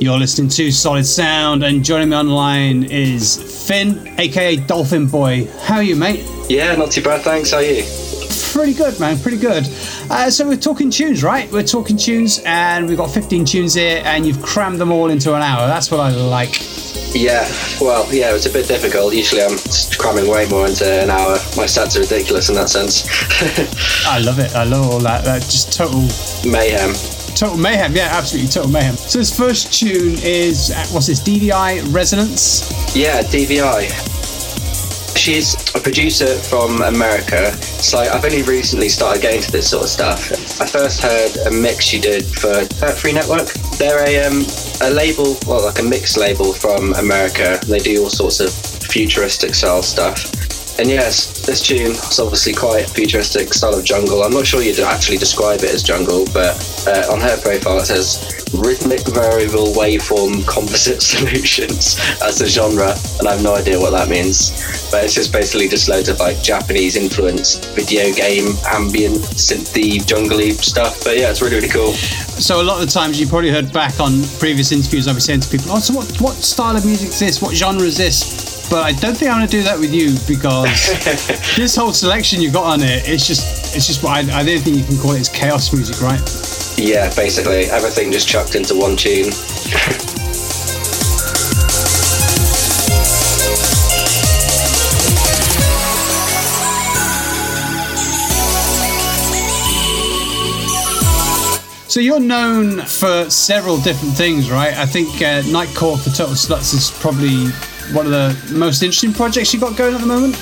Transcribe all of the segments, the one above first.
You're listening to Solid Sound, and joining me online is Fin, aka Dolfinboy. How are you, mate? Yeah, not too bad, thanks. How are you? Pretty good, man. Pretty good. Uh, so we're talking tunes, right? We're talking tunes, and we've got 15 tunes here, and you've crammed them all into an hour. That's what I like. Yeah, well, yeah, it's a bit difficult. Usually I'm cramming way more into an hour. My stats are ridiculous in that sense. I love it. I love all that. That just total mayhem. Total mayhem, yeah, absolutely total mayhem. So this first tune is uh, what's this? D-vi Resonance. Yeah, D-vi. She's a producer from America. So I've only recently started getting to this sort of stuff. I first heard a mix she did for Free Network. They're a um, a label, well, like a mix label from America. They do all sorts of futuristic style stuff. And yes, this tune is obviously quite futuristic style of jungle. I'm not sure you'd actually describe it as jungle, but uh, on her profile it says rhythmic variable waveform composite solutions as a genre, and I have no idea what that means. But it's just basically just loads of like Japanese influenced video game ambient synthy jungly stuff. But yeah, it's really really cool. So a lot of the times you probably heard back on previous interviews, I've been saying to people, "Oh, so what what style of music is this? What genre is this?" But I don't think I'm going to do that with you because this whole selection you got on it, it's just, it's just, I, I don't think you can call it, it's chaos music, right? Yeah, basically everything just chucked into one tune. So you're known for several different things, right? I think uh, Nightcore for Total Sluts is probably one of the most interesting projects you've got going at the moment?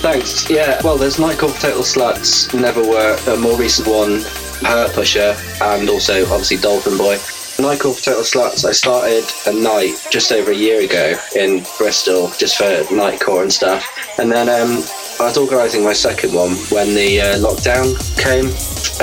Thanks. Yeah. Well, there's Nightcore Total Sluts, Never Were, a more recent one, Hurt Pusher, and also obviously Dolfinboy. Nightcore Total Sluts, I started a night just over a year ago in Bristol, just for Nightcore and stuff. And then um, I was organising my second one when the uh, lockdown came,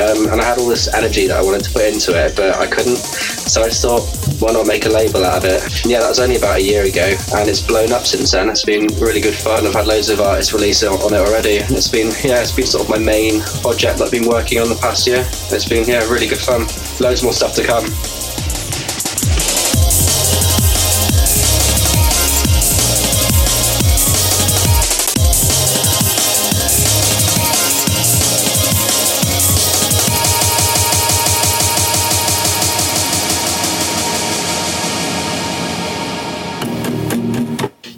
um, and I had all this energy that I wanted to put into it, but I couldn't. So I thought, why not make a label out of it? Yeah, that was only about a year ago, and it's blown up since then. It's been really good fun. I've had loads of artists release on it already. It's been yeah, it's been sort of my main project that I've been working on the past year. It's been yeah, really good fun. Loads more stuff to come.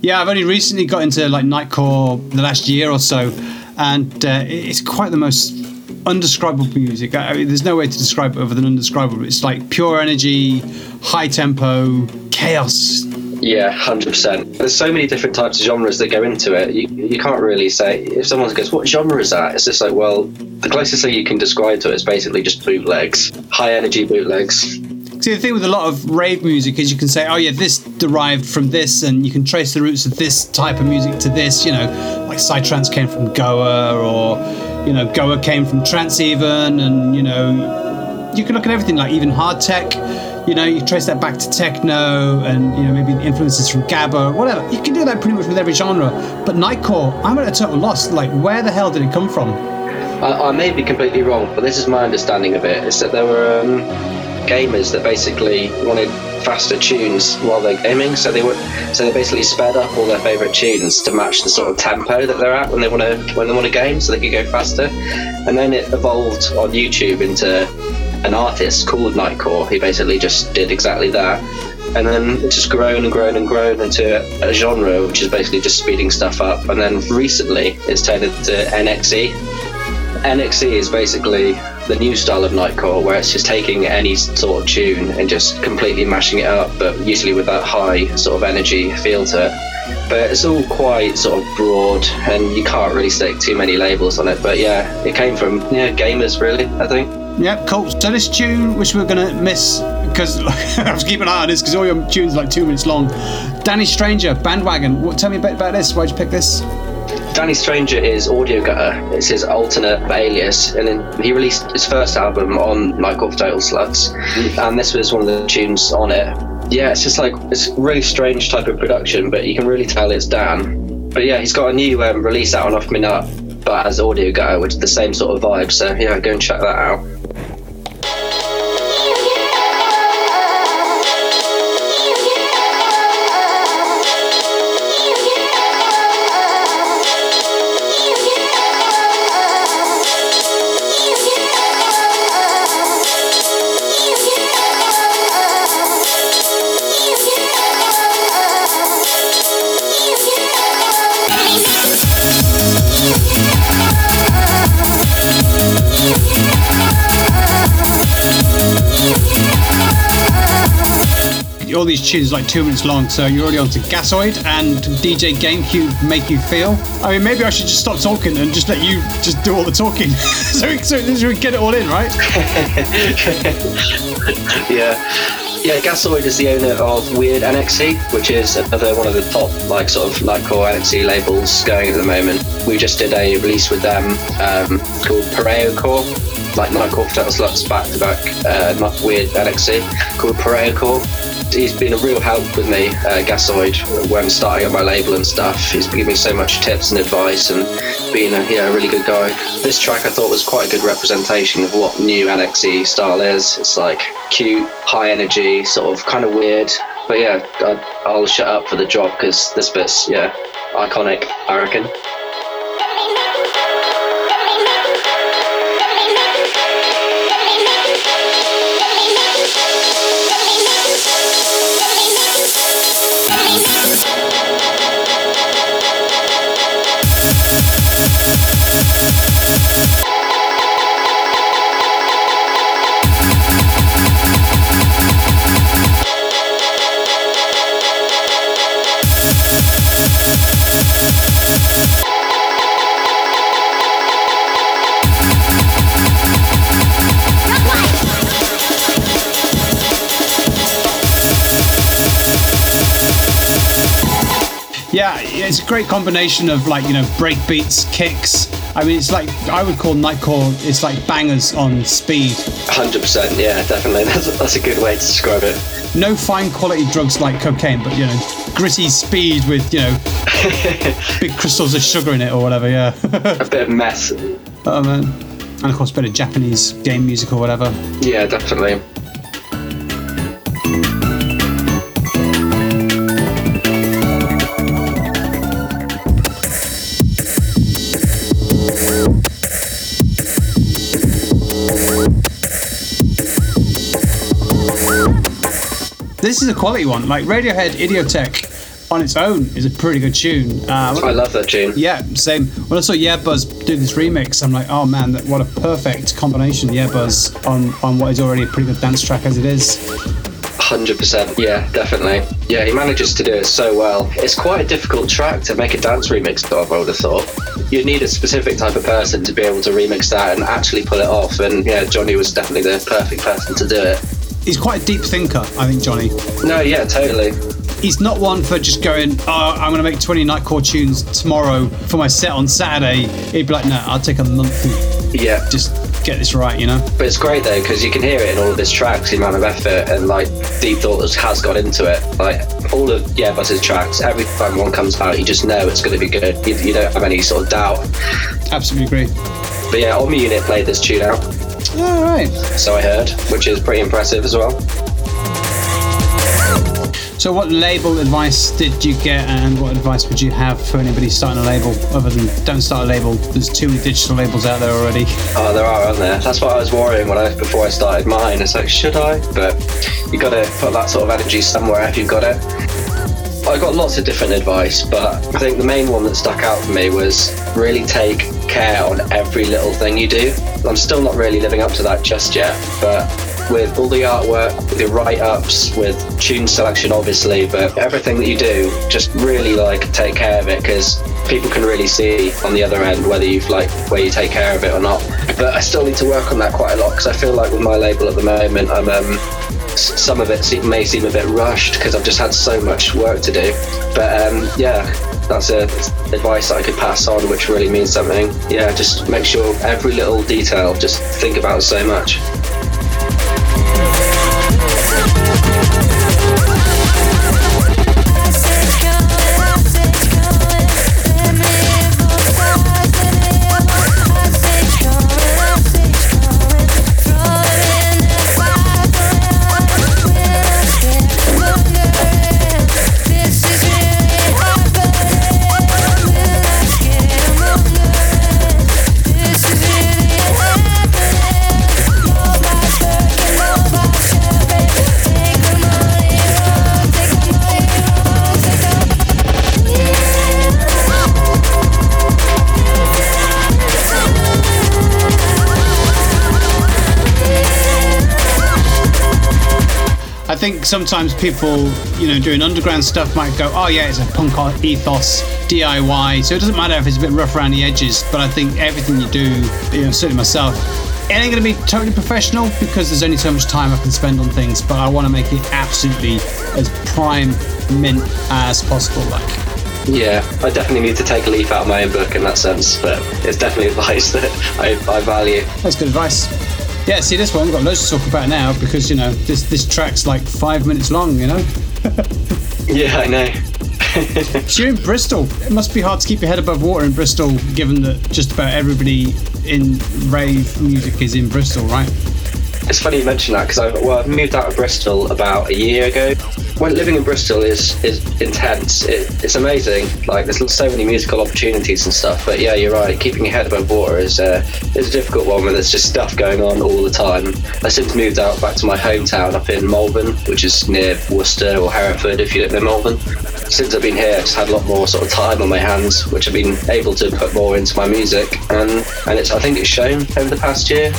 Yeah, I've only recently got into like Nightcore the last year or so, and uh, it's quite the most undescribable music. I mean, there's no way to describe it other than undescribable. It's like pure energy, high tempo, chaos. Yeah, hundred percent. There's so many different types of genres that go into it. You, you can't really say if someone goes, "What genre is that?" It's just like, well, the closest thing you can describe to it is basically just bootlegs, high energy bootlegs. See, the thing with a lot of rave music is you can say, oh, yeah, this derived from this, and you can trace the roots of this type of music to this. You know, like Psytrance came from Goa, or, you know, Goa came from trance, even, and, you know, you can look at everything, like even hard tech. You know, you trace that back to techno and, you know, maybe the influences from Gabba, whatever. You can do that pretty much with every genre. But Nightcore, I'm at a total loss. Like, where the hell did it come from? I, I may be completely wrong, but this is my understanding of it. Is that there were um, gamers that basically wanted faster tunes while they're gaming. So they were so they basically sped up all their favorite tunes to match the sort of tempo that they're at when they want to when they want to game, so they could go faster. And then it evolved on YouTube into an artist called Nightcore who basically just did exactly that. And then it's just grown and grown and grown into a genre which is basically just speeding stuff up. And then recently it's turned into NXE. NXE is basically the new style of nightcore where it's just taking any sort of tune and just completely mashing it up but usually with that high sort of energy feel to it but it's all quite sort of broad and you can't really stick too many labels on it. But yeah it came from yeah gamers really i think. Yeah cool. So this tune which we're gonna miss because I was keeping an eye on this because all your tunes are like two minutes long. Danny stranger bandwagon. What, tell me a bit about this. Why'd you pick this Danny Stranger is Audio Gutter. It's his alternate alias, and then he released his first album on Nightcore Total Sluts, and this was one of the tunes on it. Yeah, it's just like it's really strange type of production, but you can really tell it's Dan. But yeah, he's got a new um, release out on Off Me Nut, but as Audio Gutter, which is the same sort of vibe. So yeah, go and check that out. All these tunes like two minutes long, so you're already on to Gasoiid and DJ GameCube Make You Feel. I mean, maybe I should just stop talking and just let you just do all the talking, so, we, so we get it all in, right? yeah. Yeah, Gasoiid is the owner of Weird NXE, which is another one of the top, like, sort of Nightcore NXE labels going at the moment. We just did a release with them um, called Pareo Core, like Nightcore Total Sluts back to back, uh, not Weird NXE, called Pareo Core he's been a real help with me, uh, Gasoiid, when starting up my label and stuff. He's been giving me so much tips and advice and being a, yeah, a really good guy. This track I thought was quite a good representation of what new NXE style is. It's like cute, high energy, sort of kind of weird. But yeah, I, I'll shut up for the drop because this bit's, yeah, iconic, I reckon. Yeah, it's a great combination of like you know break beats, kicks. I mean, it's like I would call Nightcore. It's like bangers on speed. Hundred percent, yeah, definitely. That's a, that's a good way to describe it. No fine quality drugs like cocaine, but you know, gritty speed with you know big crystals of sugar in it or whatever. Yeah, a bit of mess. Oh man, and of course, a bit of Japanese game music or whatever. Yeah, definitely. This is a quality one. Like Radiohead Idioteque on its own is a pretty good tune. Uh, I love that tune. Yeah, same. When I saw Yeahhbuzz do this remix, I'm like, oh man, what a perfect combination. Yeahhbuzz on, on what is already a pretty good dance track as it is. 100%. Yeah, definitely. Yeah, he manages to do it so well. It's quite a difficult track to make a dance remix of, I would have thought. You need a specific type of person to be able to remix that and actually pull it off. And yeah, Johnny was definitely the perfect person to do it he's quite a deep thinker, I think, Johnny. No, yeah, totally. He's not one for just going, oh, I'm going to make 20 Nightcore tunes tomorrow for my set on Saturday. He'd be like, no, I'll take a month and yeah. just get this right, you know? But it's great though, because you can hear it in all of his tracks, the amount of effort and like deep thought that has got into it. Like all of Yeahhbuzz's tracks, every time one comes out, you just know it's going to be good. You, you don't have any sort of doubt. Absolutely agree. But yeah, Omni Unit played this tune out. All right. So I heard, which is pretty impressive as well. So, what label advice did you get, and what advice would you have for anybody starting a label? Other than don't start a label. There's too many digital labels out there already. Oh, there are, aren't there? That's what I was worrying when I before I started mine. It's like, should I? But you got to put that sort of energy somewhere if you've got it. I got lots of different advice, but I think the main one that stuck out for me was really take care on every little thing you do. I'm still not really living up to that just yet, but with all the artwork, with the write-ups, with tune selection, obviously, but everything that you do, just really like take care of it because people can really see on the other end whether you've like where you take care of it or not. But I still need to work on that quite a lot because I feel like with my label at the moment, I'm um, some of it may seem a bit rushed because I've just had so much work to do. But um, yeah, that's a advice I could pass on, which really means something. Yeah, just make sure every little detail, just think about so much. Think sometimes people, you know, doing underground stuff might go, oh yeah, it's a punk ethos, DIY. So it doesn't matter if it's a bit rough around the edges. But I think everything you do, you know, certainly myself, it ain't going to be totally professional because there's only so much time I can spend on things. But I want to make it absolutely as prime mint as possible. Like. Yeah, I definitely need to take a leaf out of my own book in that sense, but it's definitely advice that I, I value. That's good advice. Yeah, see this one, we've got loads to talk about now because, you know, this this track's like five minutes long, you know? yeah, I know. so you're in Bristol. It must be hard to keep your head above water in Bristol, given that just about everybody in rave music is in Bristol, right? It's funny you mention that because I well, I moved out of Bristol about a year ago. When living in Bristol is is intense. It, it's amazing. Like there's so many musical opportunities and stuff. But yeah, you're right. Keeping your head above water is uh, is a difficult one when there's just stuff going on all the time. I since moved out back to my hometown up in Malvern, which is near Worcester or Hereford, if you don't know Malvern. Since I've been here, I've just had a lot more sort of time on my hands, which I've been able to put more into my music, and and it's I think it's shown over the past year.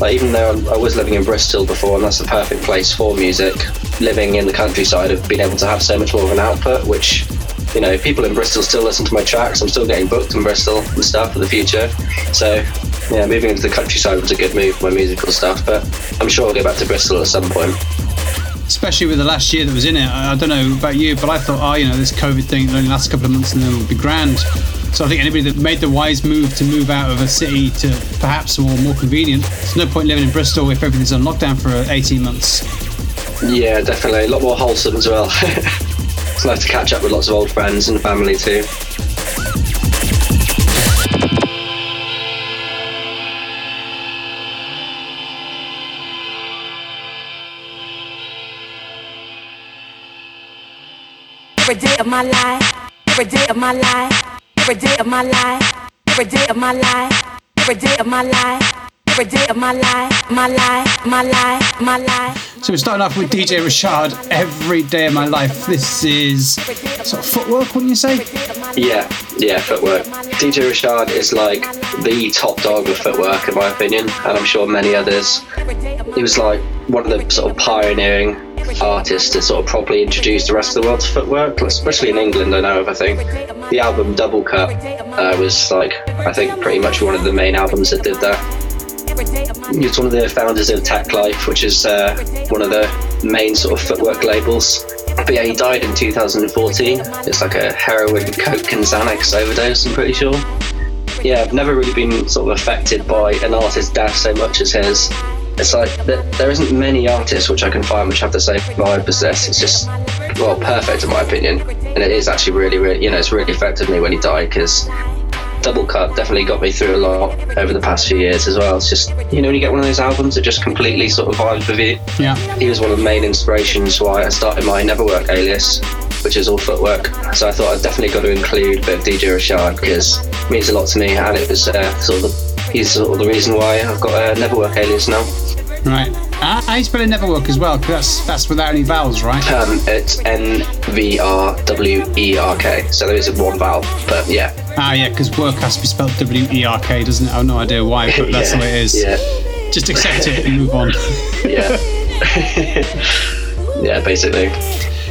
Like even though I was living in Bristol before, and that's the perfect place for music, living in the countryside, I've been able to have so much more of an output. Which, you know, people in Bristol still listen to my tracks. I'm still getting booked in Bristol and stuff for the future. So, yeah, moving into the countryside was a good move for my musical stuff. But I'm sure I'll get back to Bristol at some point especially with the last year that was in it. I, don't know about you, but I thought, oh, you know, this COVID thing only lasts a couple of months and then it'll be grand. So I think anybody that made the wise move to move out of a city to perhaps more more convenient, there's no point living in Bristol if everything's on lockdown for 18 months. Yeah, definitely. A lot more wholesome as well. it's nice to catch up with lots of old friends and family too. Every day of my life, every day of my life every day of my life, every day of my life, every day of my life, every day of my life, my life, my life, my life. So we're starting off with DJ Rashad, every day of my life. This is sort of footwork, wouldn't you say? Yeah, yeah, footwork. DJ Rashad is like the top dog of footwork, in my opinion, and I'm sure many others. He was like one of the sort of pioneering artists to sort of properly introduce the rest of the world to footwork, especially in England. I know of. I think the album Double Cup uh, was like I think pretty much one of the main albums that did that. Was one of the founders of Teklife, which is uh, one of the main sort of footwork labels. But yeah, he died in 2014. It's like a heroin, coke, and Xanax overdose. I'm pretty sure. Yeah, I've never really been sort of affected by an artist's death so much as his it's like there isn't many artists which I can find which have the same vibe as this. It's just well perfect in my opinion, and it is actually really, really you know it's really affected me when he died because Double Cup definitely got me through a lot over the past few years as well. It's just you know when you get one of those albums that just completely sort of vibes with you. Yeah. He was one of the main inspirations why I started my Nvrwerk alias, which is all footwork. So I thought I'd definitely got to include a bit of DJ Rashad because it means a lot to me, and it was uh, sort of the, he's sort of the reason why I've got a Nvrwerk alias now. Right. Uh, how you spell Nvrwerk as well? Because that's that's without any vowels, right? Um, it's N V R W E R K. So there is one vowel, but yeah. Ah, yeah, because work has to be spelled W E R K, doesn't it? I have no idea why, but that's yeah, the way it is. Yeah. Just accept it and move on. yeah. yeah, basically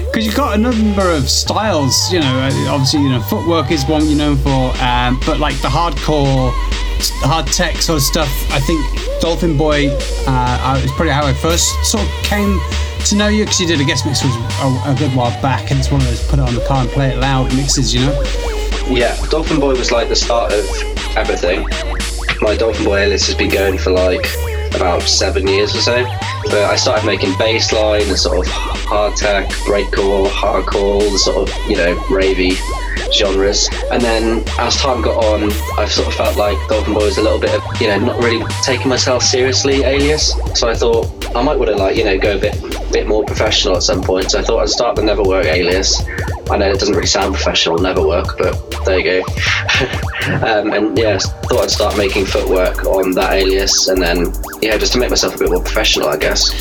because you've got a number of styles. You know, uh, obviously, you know, footwork is one you're known for, um, but like the hardcore, hard tech sort of stuff. I think Dolfinboy uh, is probably how I first sort of came to know you because you did a guest mix a, a, good while back, and it's one of those put it on the car and play it loud mixes, you know. Yeah, Dolfinboy was like the start of everything. My Dolfinboy alias has been going for like about seven years or so. But I started making bassline and sort of hard tech, breakcore, hardcore, the sort of, you know, ravey genres. And then as time got on, I've sort of felt like Dolfinboy was a little bit of, you know, not really taking myself seriously alias. So I thought I might want to like, you know, go a bit bit more professional at some point. So I thought I'd start the Nvrwerk alias. I know it doesn't really sound professional, Nvrwerk, but there you go. um, and yeah, thought I'd start making footwork on that alias and then, yeah, just to make myself a bit more professional, I guess.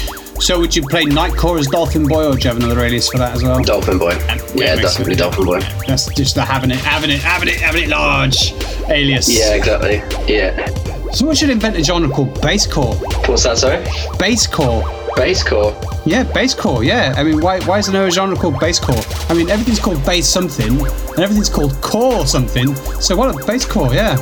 So would you play Nightcore as Dolfinboy, or do you have another alias for that as well? Dolfinboy. Yeah, definitely Dolfinboy. That's just the having it, having it, having it, having it large alias. Yeah, exactly. Yeah. Someone should invent a genre called basscore. What's that, sorry? Basscore. Basscore? Yeah, basscore. Yeah, I mean, why why is there no genre called basscore? I mean, everything's called bass something, and everything's called core something. So what a basscore? Yeah.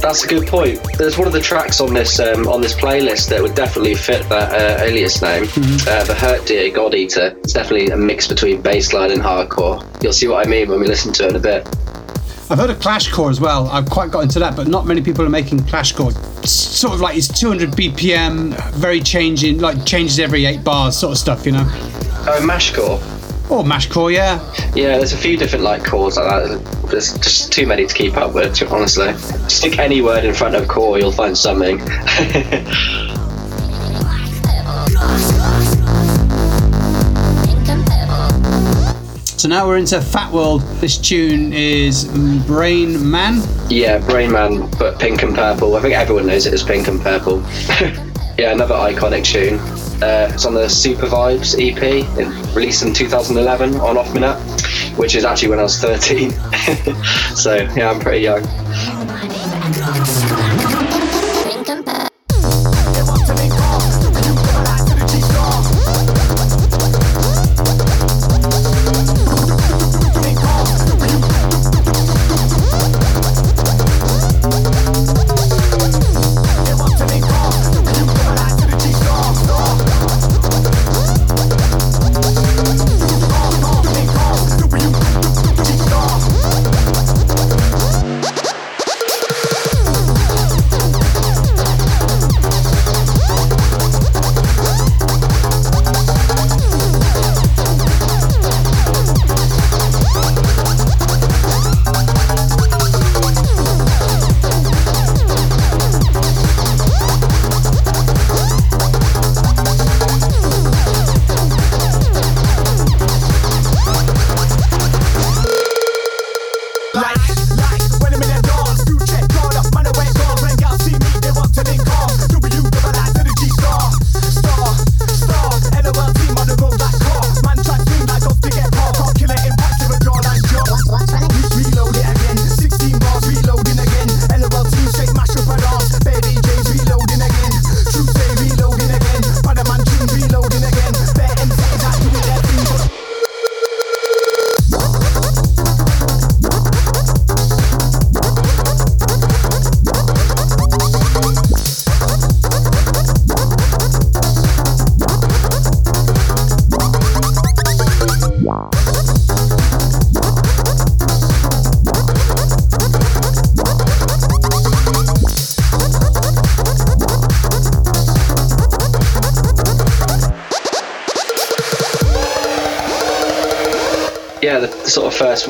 That's a good point. There's one of the tracks on this um, on this playlist that would definitely fit that uh, alias name, uh, the Hurtdeer God Eater. It's definitely a mix between bassline and hardcore. You'll see what I mean when we listen to it in a bit. I've heard of clashcore as well. I've quite got into that, but not many people are making clashcore. It's sort of like it's 200 BPM, very changing, like changes every eight bars, sort of stuff, you know. Oh, mashcore. Oh, or mashcore, yeah. Yeah, there's a few different like cores like that. There's just too many to keep up with, honestly. Stick any word in front of core, you'll find something. So now we're into Phatworld. This tune is Brain Man. yeah, Brain Man, but pink and purple. I think everyone knows it as pink and purple. yeah, another iconic tune. Uh, it's on the Super Vibes EP, released in 2011 on Off Me Nut, which is actually when I was 13. so yeah, I'm pretty young.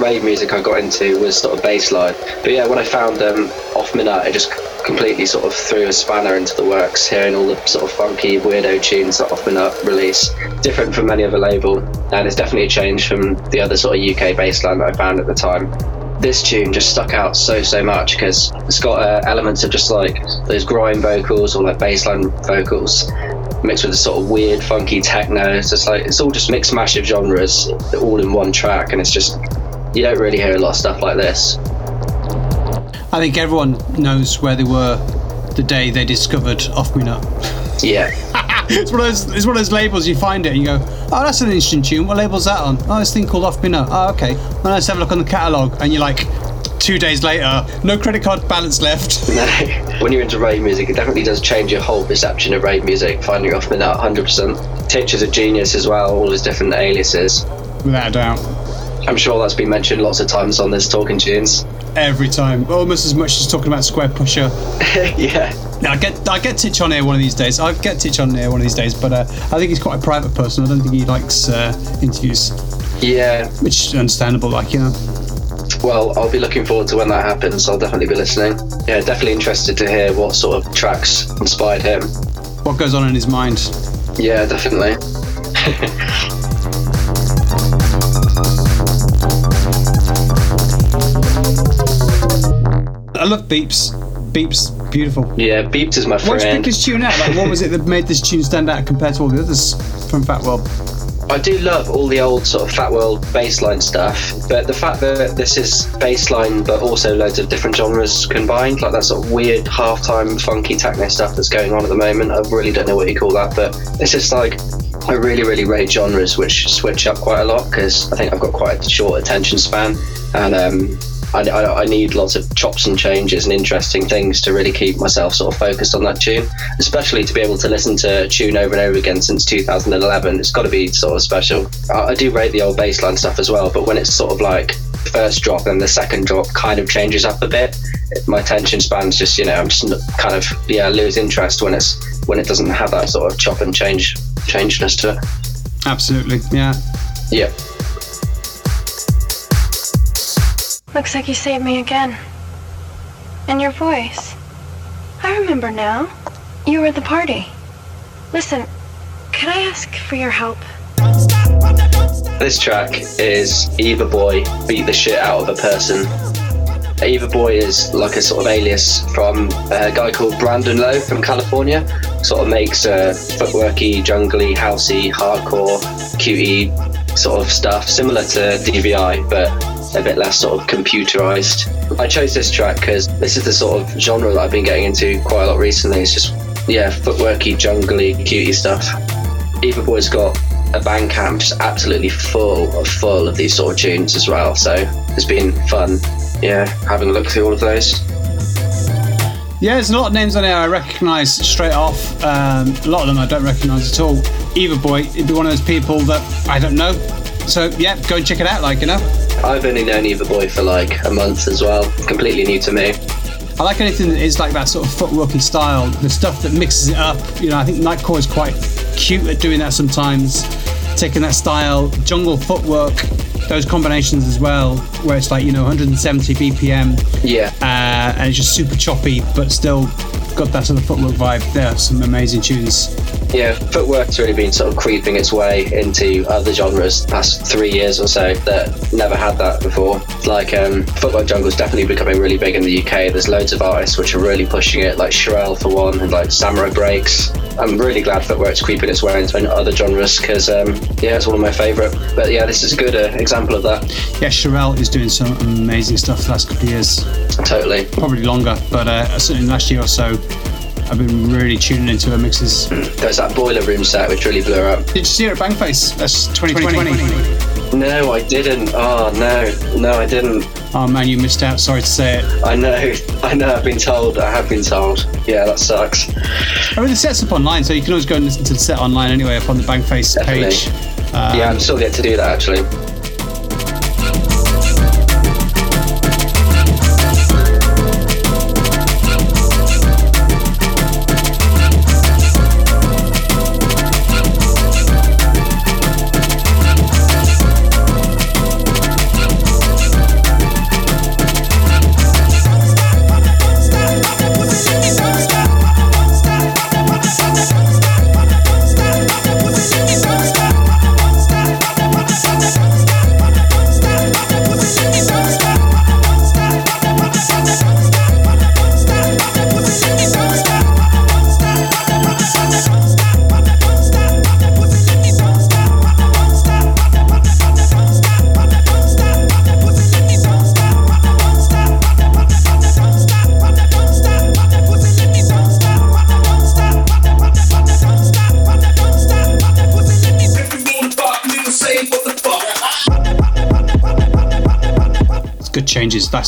Rave music I got into was sort of bassline. But yeah, when I found um, Off Me Nut, it just completely sort of threw a spanner into the works, hearing all the sort of funky, weirdo tunes that Off Me Nut release. Different from any other label, and it's definitely a change from the other sort of UK bassline that I found at the time. This tune just stuck out so so much because it's got uh, elements of just like those grime vocals or like bassline vocals mixed with a sort of weird, funky techno. It's just like it's all just mixed mash of genres, all in one track, and it's just you don't really hear a lot of stuff like this. I think everyone knows where they were the day they discovered Off Me Nut. Yeah, it's one of those. It's one of those labels. You find it and you go, "Oh, that's an interesting tune. What label's that on? Oh, this thing called Off Me Nut. Oh, okay. Well, let's have a look on the catalogue. And you're like, two days later, no credit card balance left. no. when you're into rave music, it definitely does change your whole perception of rave music. Finding off Me Nut, 100%. Titch is a genius as well, all his different aliases. Without a doubt. I'm sure that's been mentioned lots of times on this Talking Tunes. Every time, almost as much as talking about Squarepusher. yeah, I get I get Titch on here one of these days. I get Titch on here one of these days, but uh, I think he's quite a private person. I don't think he likes uh, interviews, yeah. which is understandable. Like you know, Well, I'll be looking forward to when that happens. I'll definitely be listening. Yeah, definitely interested to hear what sort of tracks inspired him. what goes on in his mind. Yeah, definitely. love Beeps. Beeps, beautiful. Yeah, Beeps is my friend. What's biggest tune out? Like, what was it that made this tune stand out compared to all the others from Phatworld? I do love all the old sort of Phatworld bassline stuff, but the fact that this is bassline but also loads of different genres combined, like that sort of weird halftime funky techno stuff that's going on at the moment. I really don't know what you call that, but it's just like I really, really rate genres which switch up quite a lot because I think I've got quite a short attention span and um, I, I, I, need lots of chops and changes and interesting things to really keep myself sort of focused on that tune, especially to be able to listen to a tune over and over again since 2011. It's got to be sort of special. I, I do rate the old bassline stuff as well, but when it's sort of like first drop and the second drop kind of changes up a bit, my attention span's just you know I'm just kind of yeah lose interest when it's when it doesn't have that sort of chop and change changeness to it. Absolutely, yeah. Yeah. Looks like you saved me again. And your voice. I remember now. You were at the party. Listen, could I ask for your help? This track is Evaboy beat the shit out of a person. Evaboy is like a sort of alias from a guy called Brandon Lowe from California. Sort of makes uh, footworky, jungly, housey, hardcore, cutie sort of stuff, similar to D-vi, but a bit less sort of computerized. I chose this track because this is the sort of genre that I've been getting into quite a lot recently. It's just, yeah, footworky, jungly, cutie stuff. Evaboy's got a Bandcamp just absolutely full of full of these sort of tunes as well. So it's been fun, yeah, having a look through all of those. Yeah, there's a lot of names on there I recognise straight off. Um, a lot of them I don't recognise at all. Evaboy, it'd be one of those people that I don't know. So yeah, go and check it out. Like you know. I've only known Evaboy for like a month as well. Completely new to me. I like anything that is like that sort of footwork and style. The stuff that mixes it up. You know, I think Nightcore is quite cute at doing that sometimes. Taking that style, jungle footwork, those combinations as well, where it's like you know 170 BPM. Yeah. Uh, and it's just super choppy, but still got that sort of footwork vibe. There are some amazing tunes. Yeah, footwork's really been sort of creeping its way into other genres the past three years or so that never had that before. Like um, footwork jungle's definitely becoming really big in the UK. There's loads of artists which are really pushing it, like Sherelle for one, and like Samurai Breaks. I'm really glad footwork's creeping its way into other genres because um, yeah, it's one of my favourite. But yeah, this is a good uh, example of that. Yeah, Sherelle is doing some amazing stuff the last couple of years. Totally. Probably longer, but uh, certainly last year or so. I've been really tuning into her mixes. There's that boiler room set which really blew her up. Did you see her at Bangface? That's 2020. No, I didn't. Oh no, no, I didn't. Oh man, you missed out. Sorry to say it. I know, I know. I've been told. I have been told. Yeah, that sucks. I mean, the set's up online, so you can always go and listen to the set online anyway, up on the Bangface Definitely. page. yeah, I'm um, still yet to do that actually.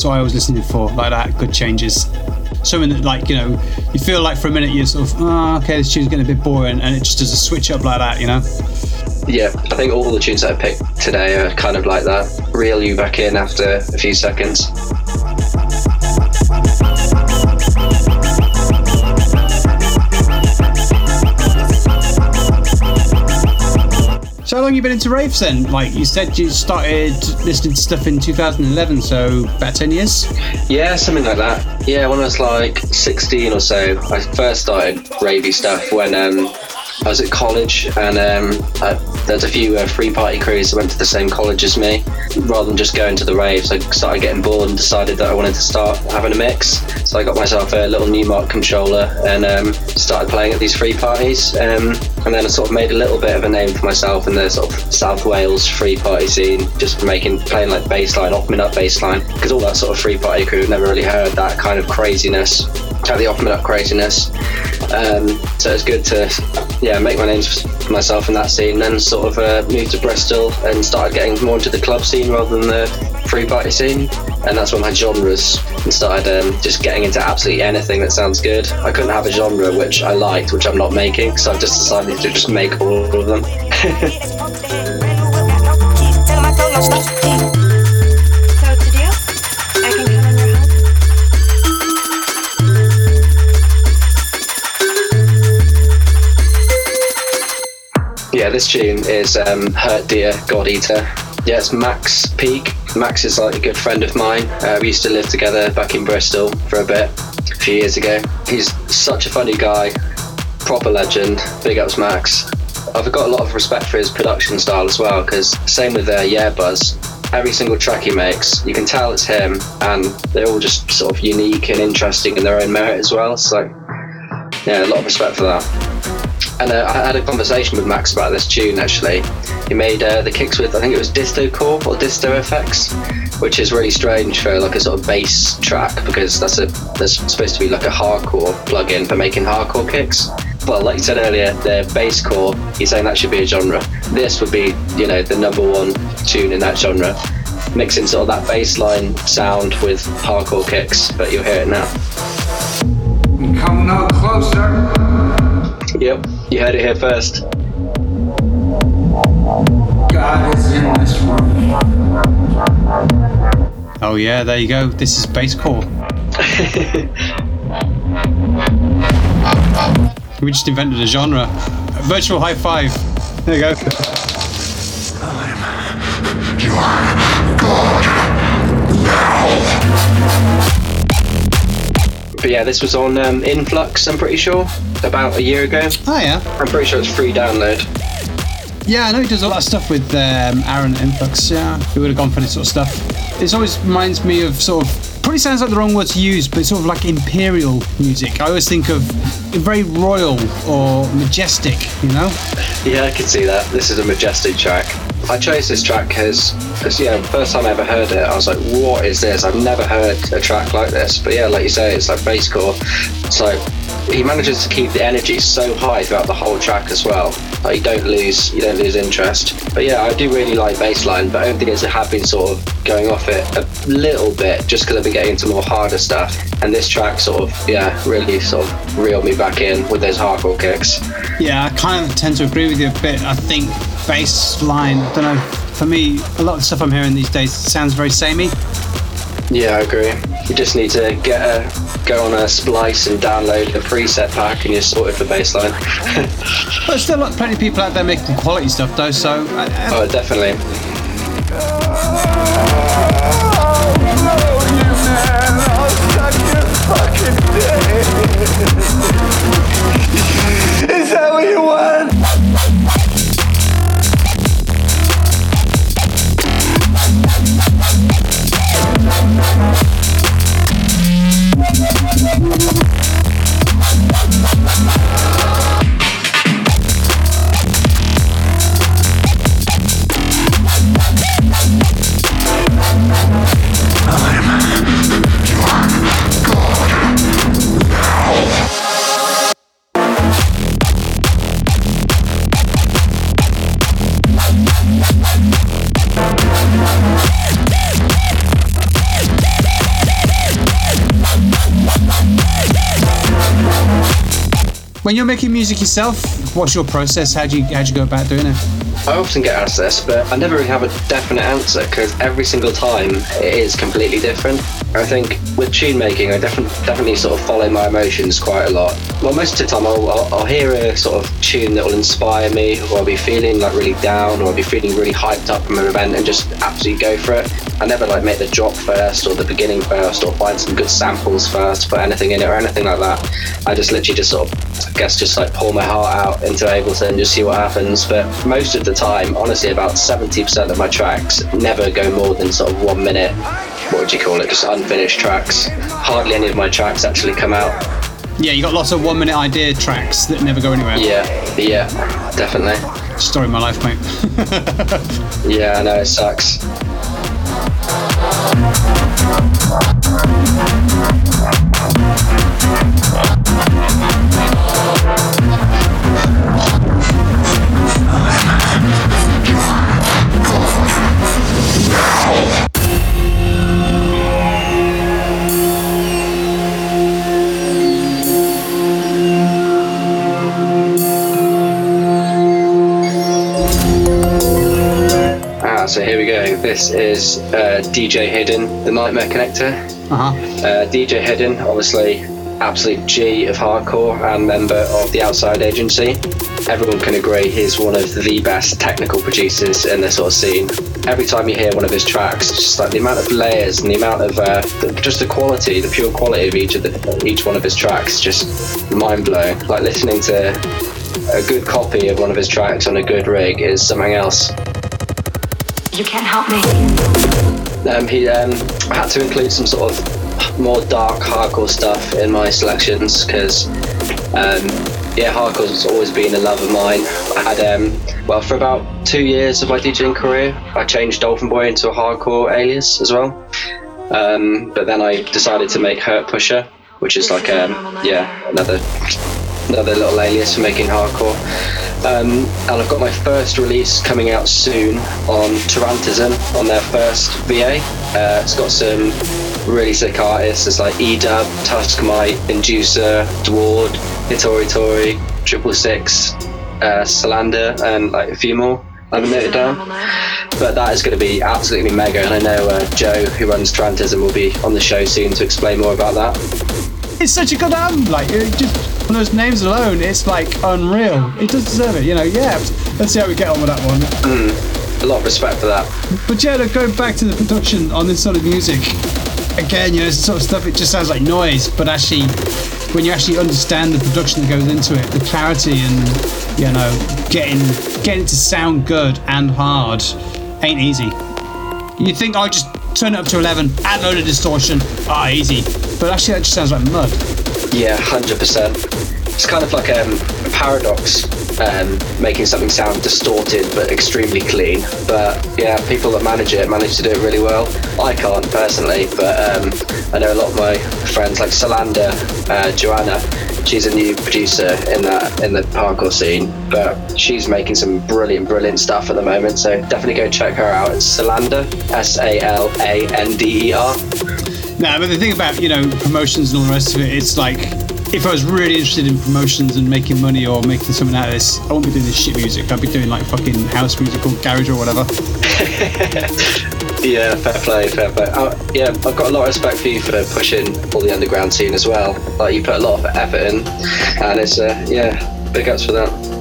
What I was listening for, like that. Good changes. Something that, like, you know, you feel like for a minute you're sort of, oh, okay, this tune's getting a bit boring, and it just does a switch up like that, you know? Yeah, I think all the tunes that I picked today are kind of like that. Reel you back in after a few seconds. Long you been into raves then? Like you said, you started listening to stuff in 2011, so about 10 years. Yeah, something like that. Yeah, when I was like 16 or so, I first started ravey stuff when um, I was at college, and um, there's a few uh, free party crews that went to the same college as me. Rather than just going to the raves, I started getting bored and decided that I wanted to start having a mix. So I got myself a little Numark controller and um, started playing at these free parties. Um, and then I sort of made a little bit of a name for myself in the sort of South Wales free party scene, just making playing like bassline, off up bassline, because all that sort of free party crew never really heard that kind of craziness, had the off up craziness. Um, so it's good to yeah, make my name for myself in that scene. Then sort of uh, moved to Bristol and started getting more into the club scene rather than the free party scene. And that's when my genres started um, just getting into absolutely anything that sounds good. I couldn't have a genre which I liked, which I'm not making, so I've just decided to just make all of them. this tune is um, Hurtdeer God Eater. Yeah, it's Max Peak. Max is like a good friend of mine. Uh, we used to live together back in Bristol for a bit, a few years ago. He's such a funny guy, proper legend. Big ups, Max. I've got a lot of respect for his production style as well, because same with uh, Yeahhbuzz. Every single track he makes, you can tell it's him, and they're all just sort of unique and interesting in their own merit as well. So, yeah, a lot of respect for that. And uh, I had a conversation with Max about this tune actually. He made uh, the kicks with I think it was Disto Core or Disto FX, which is really strange for like a sort of bass track because that's a there's supposed to be like a hardcore plugin for making hardcore kicks. Well, like you said earlier, the bass core, he's saying that should be a genre. This would be, you know, the number one tune in that genre. Mixing sort of that bass line sound with hardcore kicks, but you'll hear it now. Come no closer. Yep, you heard it here first. God is in this room. Oh yeah, there you go. This is bass core. we just invented a genre. Virtual high five. There you go. But yeah, this was on um, Influx, I'm pretty sure, about a year ago. Oh yeah. I'm pretty sure it's free download. Yeah, I know he does a lot of stuff with um, Aaron Influx. Yeah, he would have gone for this sort of stuff. It always reminds me of sort of. Probably sounds like the wrong word to use, but it's sort of like imperial music. I always think of very royal or majestic, you know? Yeah, I can see that. This is a majestic track. I chose this track because, yeah, first time I ever heard it, I was like, what is this? I've never heard a track like this. But yeah, like you say, it's like basscore. So he manages to keep the energy so high throughout the whole track as well. Like you don't lose, you don't lose interest. But yeah, I do really like bassline, but I don't think it's have been sort of going off it a little bit just because I've been getting into more harder stuff. And this track sort of, yeah, really sort of reeled me back in with those hardcore kicks. Yeah, I kind of tend to agree with you a bit. I think bass line, I don't know, for me, a lot of the stuff I'm hearing these days sounds very samey. Yeah, I agree. You just need to get a go on a splice and download a preset pack, and you're sorted for baseline. But still, like, plenty of people out there making quality stuff, though, so. Uh, uh, oh, definitely. Is you're making music yourself, what's your process? How do you how do you go about doing it? I often get asked this, but I never really have a definite answer because every single time it is completely different. I think with tune making, I definitely definitely sort of follow my emotions quite a lot. Well, most of the time, I'll, I'll, I'll hear a sort of tune that will inspire me, or I'll be feeling like really down, or I'll be feeling really hyped up from an event, and just absolutely go for it. I never like make the drop first, or the beginning first, or find some good samples first, put anything in it, or anything like that. I just literally just sort of, guess, just like pour my heart out into Ableton just see what happens. But most of the time, honestly, about 70% of my tracks never go more than sort of one minute. What would you call it? Just unfinished tracks. Hardly any of my tracks actually come out. Yeah, you got lots of one minute idea tracks that never go anywhere. Yeah, yeah, definitely. Story of my life, mate. Yeah, I know it sucks. Ah, so here we go. This is uh, DJ Hidden, the Nightmare Connector. Uh huh. Uh, DJ Hidden, obviously, absolute G of hardcore and member of the Outside Agency. Everyone can agree he's one of the best technical producers in this sort of scene. Every time you hear one of his tracks, just like the amount of layers and the amount of uh, the, just the quality, the pure quality of each of the, each one of his tracks, just mind blowing. Like listening to a good copy of one of his tracks on a good rig is something else. You can't help me. Um, he um, I had to include some sort of more dark hardcore stuff in my selections because um, yeah, hardcore's always been a love of mine. I had um, well for about two years of my DJing career, I changed Dolfinboy into a hardcore alias as well. Um, but then I decided to make Hurt Pusher, which is like um, yeah another another little alias for making hardcore. Um, and I've got my first release coming out soon on Tarantism on their first VA. Uh, it's got some really sick artists. It's like Edub, Tuskmite, Inducer, Dward, Hitori Tori, Triple Six, uh, Salander, and like a few more. I haven't noted down. But that is going to be absolutely mega, and I know uh, Joe, who runs Tarantism, will be on the show soon to explain more about that. It's such a good album. Like, it just on those names alone, it's like unreal. It does deserve it, you know. Yeah. Let's see how we get on with that one. A lot of respect for that. But yeah, look, going back to the production on this sort of music, again, you know, it's the sort of stuff. It just sounds like noise, but actually, when you actually understand the production that goes into it, the clarity and you know, getting getting it to sound good and hard ain't easy. You think I just turn it up to 11, add a load of distortion, ah, easy. But actually, that just sounds like mud. Yeah, hundred percent. It's kind of like um, a paradox, um, making something sound distorted but extremely clean. But yeah, people that manage it manage to do it really well. I can't personally, but um, I know a lot of my friends like Salander, uh, Joanna. She's a new producer in that in the parkour scene, but she's making some brilliant, brilliant stuff at the moment. So definitely go check her out. It's Salander, S A L A N D E R. No, but the thing about you know promotions and all the rest of it, it's like if I was really interested in promotions and making money or making something out of this, I wouldn't be doing this shit music. I'd be doing like fucking house music or garage or whatever. Yeah, fair play, fair play. Uh, yeah, I've got a lot of respect for you for pushing all the underground scene as well. Like you put a lot of effort in, and it's uh, yeah, big ups for that.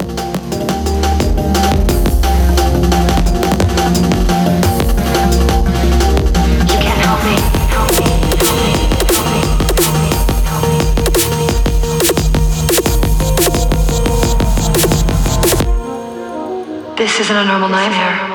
A normal nightmare.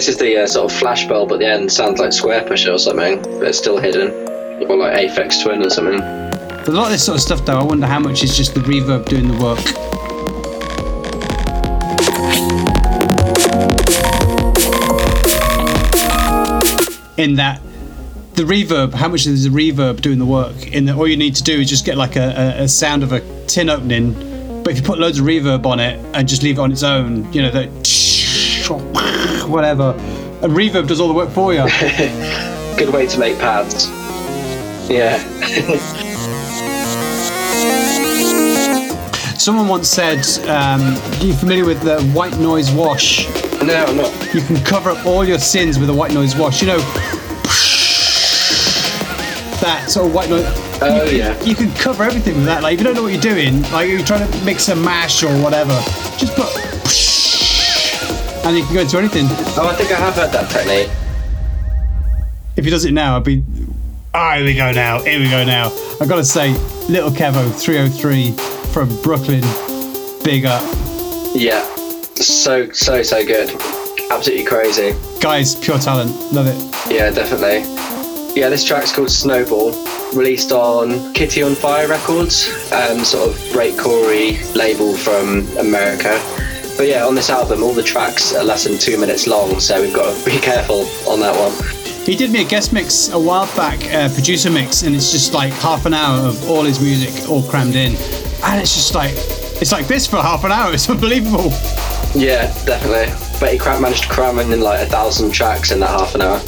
This is the uh, sort of flash bulb at the end. Sounds like Squarepusher or something, but it's still hidden, or like Aphex Twin or something. But a lot of this sort of stuff, though, I wonder how much is just the reverb doing the work. In that, the reverb, how much is the reverb doing the work? In that, all you need to do is just get like a, a, sound of a tin opening, but if you put loads of reverb on it and just leave it on its own, you know, that whatever, and reverb does all the work for you. Good way to make pads. Yeah. Someone once said, um, "Are you familiar with the white noise wash? no, I'm not. You can cover up all your sins with a white noise wash. You know, that sort of white noise. Oh, you, yeah. You can cover everything with that. Like if you don't know what you're doing, like you're trying to mix a mash or whatever, just put, and you can go into anything. Oh, I think I have heard that technique. If he does it now, I'd be. Ah, here we go now. Here we go now. I've gotta say, Lil Kevo 303 from Brooklyn, big up. Yeah. So so so good. Absolutely crazy. Guys, pure talent. Love it. Yeah, definitely. Yeah, this track's called Snowball, released on Kitty on Fire Records, um, sort of breakcore label from America. But yeah, on this album, all the tracks are less than two minutes long, so we've got to be careful on that one. He did me a guest mix a while back, uh, producer mix, and it's just like half an hour of all his music all crammed in, and it's just like it's like this for half an hour. It's unbelievable. Yeah, definitely. But he managed to cram in like a thousand tracks in that half an hour.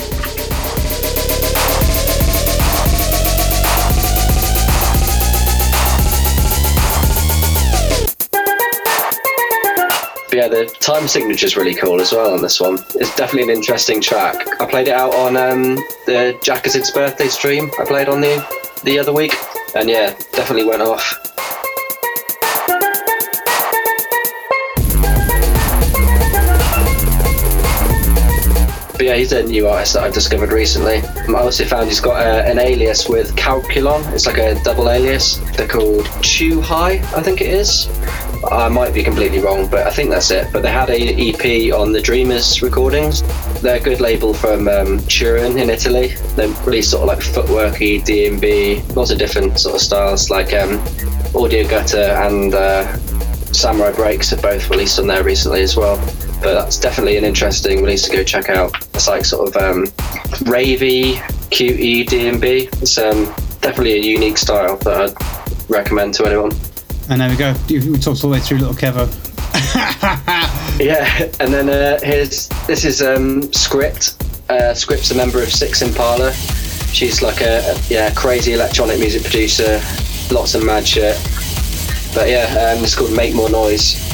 Yeah, the time signature is really cool as well on this one. It's definitely an interesting track. I played it out on um, the Jackass's birthday stream I played on the the other week, and yeah, definitely went off. But yeah, he's a new artist that I've discovered recently. I also found he's got a, an alias with Calculon. It's like a double alias. They're called Chew High, I think it is. I might be completely wrong, but I think that's it. But they had a EP on the Dreamers recordings. They're a good label from um, Turin in Italy. They release sort of like footworky, D&B, lots of different sort of styles like um, Audio Gutter and uh, Samurai Breaks have both released on there recently as well. But that's definitely an interesting release to go check out. It's like sort of um, ravey, QE D&B. It's um, definitely a unique style that I'd recommend to anyone. And there we go. We talked all the way through Lil Kevo. Yeah, and then uh, here's this is um, Script. Uh, Script's a member of Six Impala. She's like a, a yeah crazy electronic music producer, lots of mad shit. But yeah, um, it's called Make More Noise.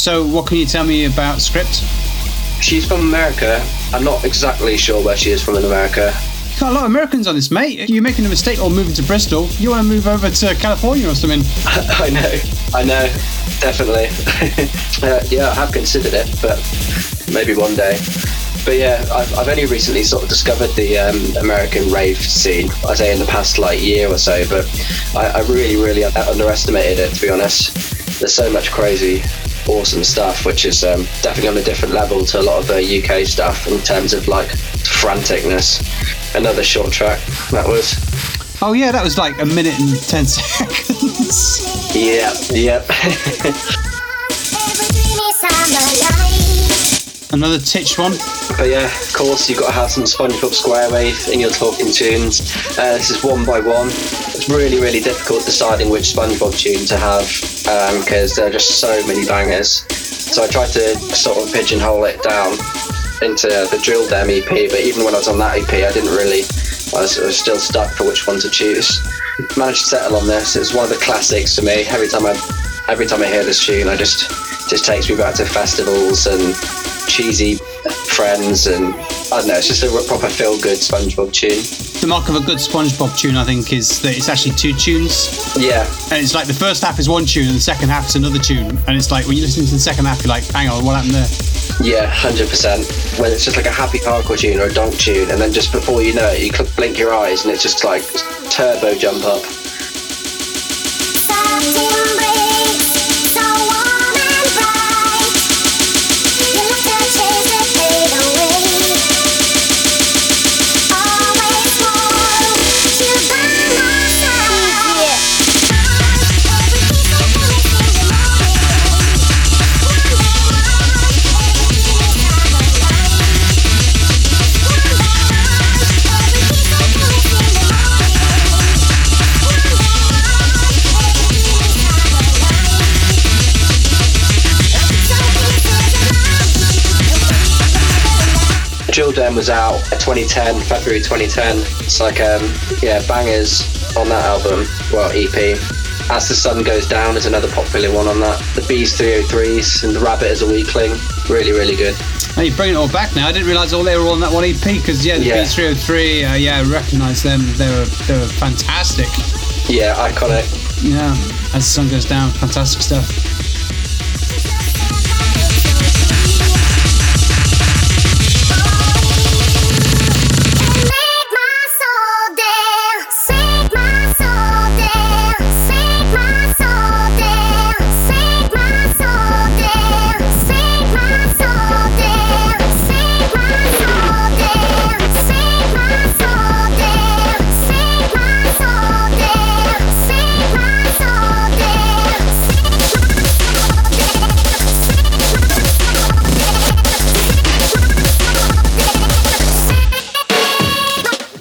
So, what can you tell me about Script? She's from America. I'm not exactly sure where she is from in America. You got a lot of Americans on this, mate. You're making a mistake or moving to Bristol. You want to move over to California or something? I know, I know, definitely. uh, yeah, I have considered it, but maybe one day. But yeah, I've, I've only recently sort of discovered the um, American rave scene. I'd say in the past like year or so, but I, I really, really underestimated it to be honest. There's so much crazy, awesome stuff, which is um, definitely on a different level to a lot of the UK stuff in terms of like franticness. Another short track that was. Oh, yeah, that was like a minute and 10 seconds. Yeah, yep. Another Titch one. But yeah, of course, you've got to have some SpongeBob SquareWave in your talking tunes. Uh, this is one by one. It's really, really difficult deciding which SpongeBob tune to have because there are just so many bangers. So I tried to sort of pigeonhole it down into the Drill Dem EP, but even when I was on that EP, I didn't really. I was, I was still stuck for which one to choose. Managed to settle on this. It's one of the classics for me. Every time I, every time I hear this tune, I just just takes me back to festivals and cheesy friends and I don't know. It's just a proper feel good SpongeBob tune. The mark of a good SpongeBob tune, I think, is that it's actually two tunes. Yeah, And it's like the first half is one tune and the second half is another tune. And it's like when you listen to the second half, you're like, hang on, what happened there? yeah, hundred percent. When it's just like a happy hardcore tune or a donk tune, and then just before you know it, you blink your eyes and it's just like turbo jump up. Jill Den was out 2010, February 2010. It's like um yeah, bangers on that album. Well, EP. As the Sun Goes Down is another popular one on that. The Bees 303s and The Rabbit as a Weakling. Really, really good. Hey, you're bringing it all back now. I didn't realise all they were on that one EP because, yeah, the Yeah. B303, uh, yeah, I recognise them. They were, they were fantastic. Yeah, iconic. Yeah, as the sun goes down, fantastic stuff.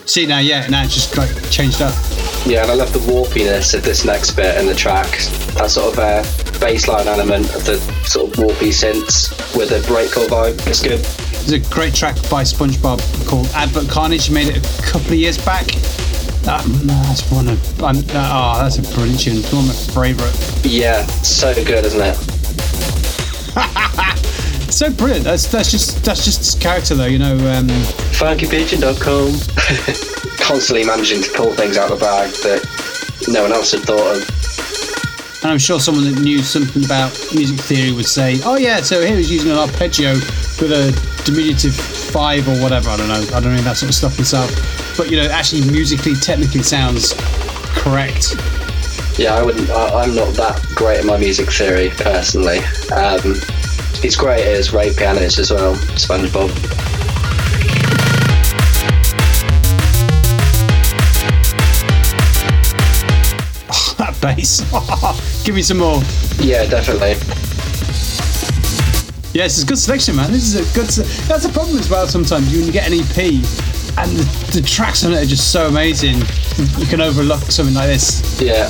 See now, yeah, now it's just like changed up. Yeah, and I love the warpiness of this next bit in the track. That sort of uh, bassline element of the sort of warpy synths with a breakcore vibe. It's good. There's a great track by SpongeBob called Advert Carnage. He made it a couple of years back. That, that's one of um, oh, that's a brilliant tune. It's one of my favourite. Yeah, so good, isn't it? So brilliant. That's that's just that's just his character though. You know. Um, funkypigeon.com. Constantly managing to pull things out of the bag that no one else had thought of. And I'm sure someone that knew something about music theory would say, "Oh yeah, so here he's using an arpeggio with a diminutive five or whatever." I don't know. I don't know if that sort of stuff myself. But you know, actually, musically, technically, sounds correct. Yeah, I wouldn't. I, I'm not that great at my music theory personally. Um, he's great as Ray pianos as well, SpongeBob. that bass. Give me some more. Yeah, definitely. Yes, it's a good selection, man. This is a good. Se- That's a problem as well. Sometimes you get an EP and the, the tracks on it are just so amazing, you can overlook something like this. Yeah.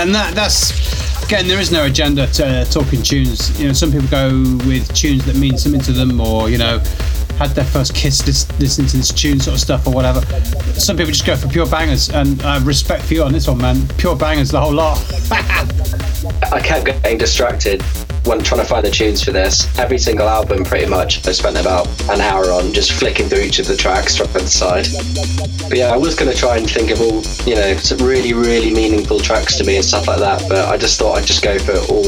And that that's again, there is no agenda to uh, talking tunes. You know, some people go with tunes that mean something to them, or you know, had their first kiss lis- listening to this tune sort of stuff or whatever. Some people just go for pure bangers, and I have respect for you on this one, man. Pure bangers, the whole lot. I kept getting distracted when trying to find the tunes for this. Every single album, pretty much, I spent about an hour on just flicking through each of the tracks, trying to decide. But yeah, I was going to try and think of all, you know, some really, really meaningful tracks to me and stuff like that. But I just thought I'd just go for all,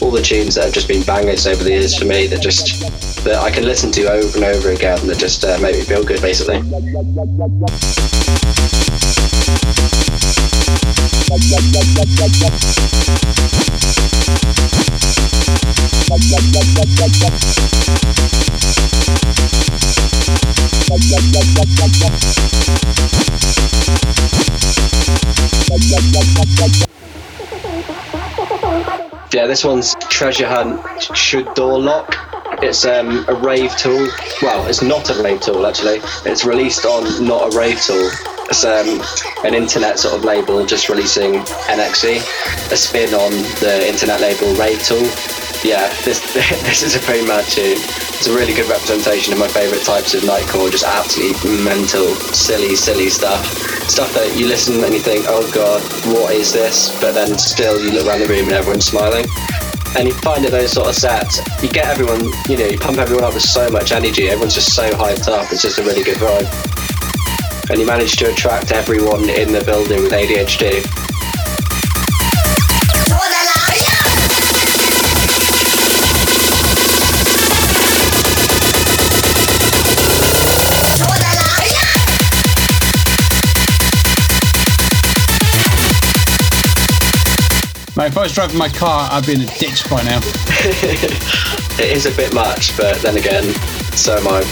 all the tunes that have just been bangers over the years for me. That just that I can listen to over and over again. That just uh, make me feel good, basically. Yeah, this one's Treasure Hunt Should Door Lock. It's um, a rave tool. Well, it's not a rave tool actually. It's released on Not a Rave Tool. It's um, an internet sort of label just releasing NXE, a spin on the internet label Rave Tool. Yeah, this this is a pretty mad tune. It's a really good representation of my favourite types of nightcore, just absolutely mental, silly, silly stuff. Stuff that you listen and you think, oh god, what is this? But then still you look around the room and everyone's smiling. And you find at those sort of sets, you get everyone, you know, you pump everyone up with so much energy. Everyone's just so hyped up. It's just a really good vibe. And you manage to attract everyone in the building with ADHD. Mate, if I was driving my car, I'd be in a ditch by now. It is a bit much, but then again, so am I.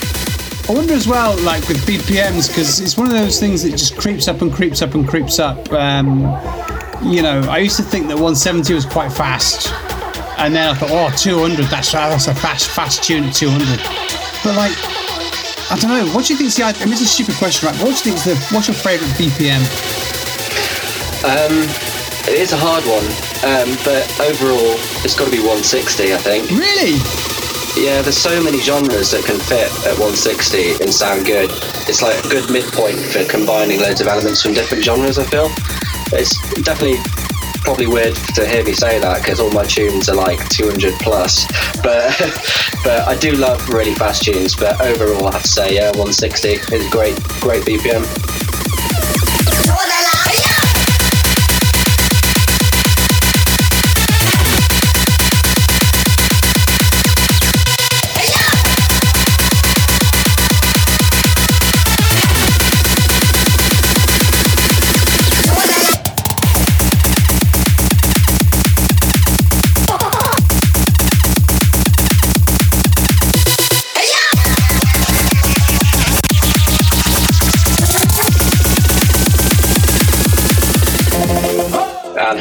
I wonder as well, like with BPMs, because it's one of those things that just creeps up and creeps up and creeps up. Um, you know, I used to think that 170 was quite fast, and then I thought, oh, 200, that's that's a fast fast tune at 200. But like, I don't know. What do you think? See, I, I mean, it's a stupid question, right? What do you think? Is the, what's your favourite BPM? Um, it is a hard one, um, but overall, it's got to be 160, I think. Really? Yeah, there's so many genres that can fit at 160 and sound good. It's like a good midpoint for combining loads of elements from different genres, I feel. It's definitely probably weird to hear me say that because all my tunes are like 200 plus. But but I do love really fast tunes. But overall, I have to say, yeah, 160 is great, great BPM.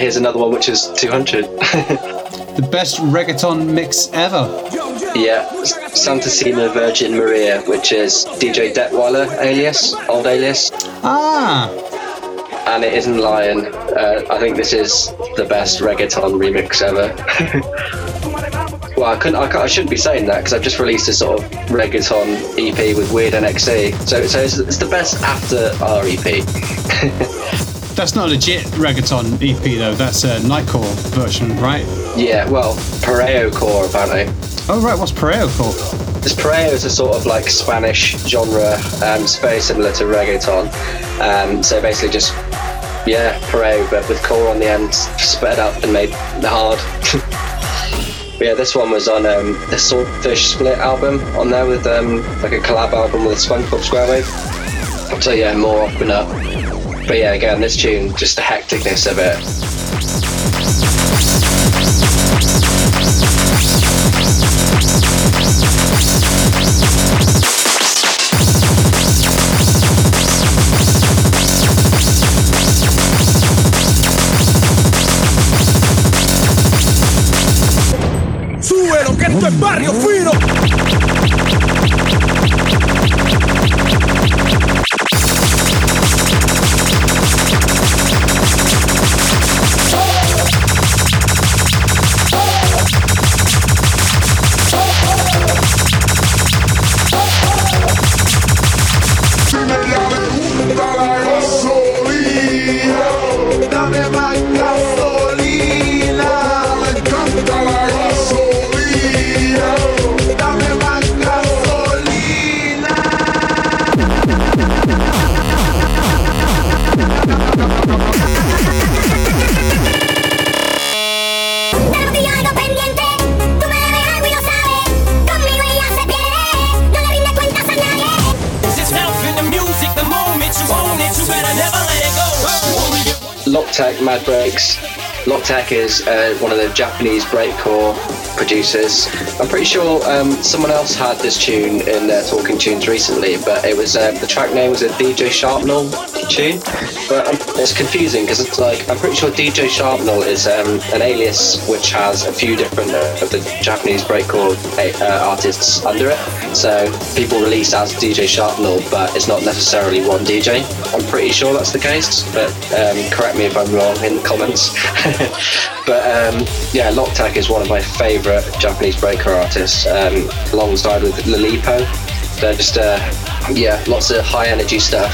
Here's another one which is 200. The best reggaeton mix ever. yeah, Santa Santisimi Virgen Maria, which is DJ Detweiler alias, old alias. Ah, and it isn't Lion. Uh, I think this is the best reggaeton remix ever. well, I couldn't. I, I shouldn't be saying that because I've just released a sort of reggaeton EP with Weird NXE. So, so it's, it's the best after our EP. that's not a legit reggaeton EP though. That's a Nightcore version, right? yeah, well, Perreo Core apparently. Oh right, what's Perreo core? This Perreo is a sort of like Spanish genre. Um, it's very similar to reggaeton. Um, so basically, just yeah, Perreo, but with core on the end, sped up and made hard. But yeah, this one was on um, the Swordfish Split album on there with um, like a collab album with SpongeBob SquareWave. So yeah, more open up. But yeah, again, this tune, just the hecticness of it. Loctek is uh, one of the Japanese breakcore producers. I'm pretty sure um, someone else had this tune in their Talking Tunes recently, but it was uh, the track name was a DJ Sharpnel tune. But um, it's confusing because it's like I'm pretty sure DJ Sharpnel is um, an alias which has a few different uh, of the Japanese breakcore uh, artists under it. So people release as DJ Sharpnel, but it's not necessarily one DJ. I'm pretty sure that's the case, but um, correct me if I'm wrong in the comments. but um, yeah, Loctek is one of my favourite Japanese breaker artists, um, alongside with Lilipo. They're just uh, yeah, lots of high energy stuff.